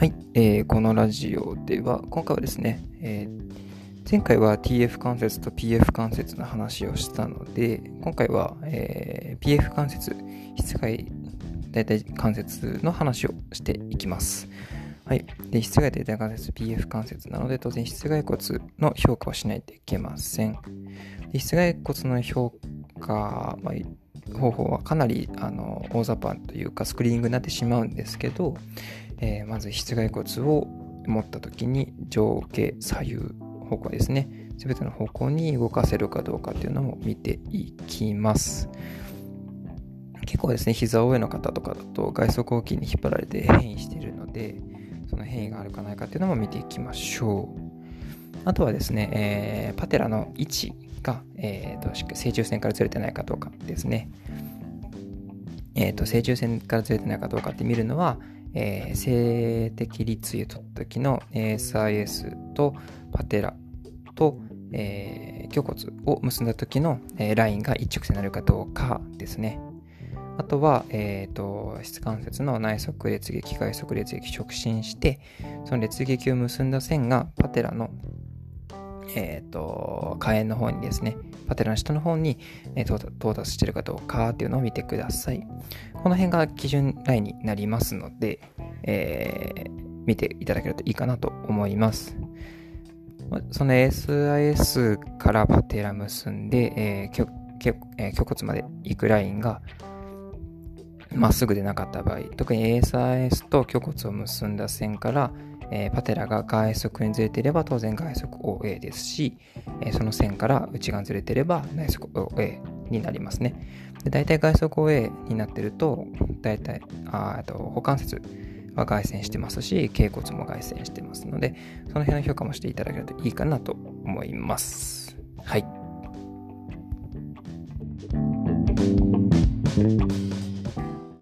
えー、このラジオでは、今回はですね、えー、前回は TF 関節と PF 関節の話をしたので、今回は、えー、PF 関節、室外大体関節の話をしていきます。はい。で、室外大腿関節 PF 関節なので、当然室外骨の評価をしないといけません。で室外骨の評価、まあ、方法はかなりあの大雑把というかスクリーニングになってしまうんですけど、えー、まず室外骨を持った時に上下左右方向ですね。全ての方向に動かせるかどうかっていうのも見ていきます。結構ですね膝上の方とかだと外側抗筋に引っ張られて変異しているのでその変異があるかないかっていうのも見ていきましょう。あとはですね、えー、パテラの位置が、えーと、正中線からずれてないかどうかですね。えーと、正中線からずれてないかどうかって見るのは、えー、性的立位を取った時の SIS とパテラと、えー、胸骨を結んだ時の、え、ラインが一直線になるかどうかですね。あとは、えっ、ー、と、質関節の内側列撃、外側列撃直進して、その列撃を結んだ線がパテラのえっ、ー、と、火炎の方にですね、パテラの下の方に、えー、到達してるかどうかっていうのを見てください。この辺が基準ラインになりますので、えー、見ていただけるといいかなと思います。その SIS からパテラ結んで、えー、胸骨まで行くラインがまっすぐでなかった場合、特に ASIS と胸骨を結んだ線から、えー、パテラが外側にずれていれば当然外側 OA ですし、えー、その線から内側にずれていれば内側 OA になりますね。で大体外側 OA になってると、大体、あと股関節は外旋してますし、頸骨も外旋してますので、その辺の評価もしていただけるといいかなと思います。はい。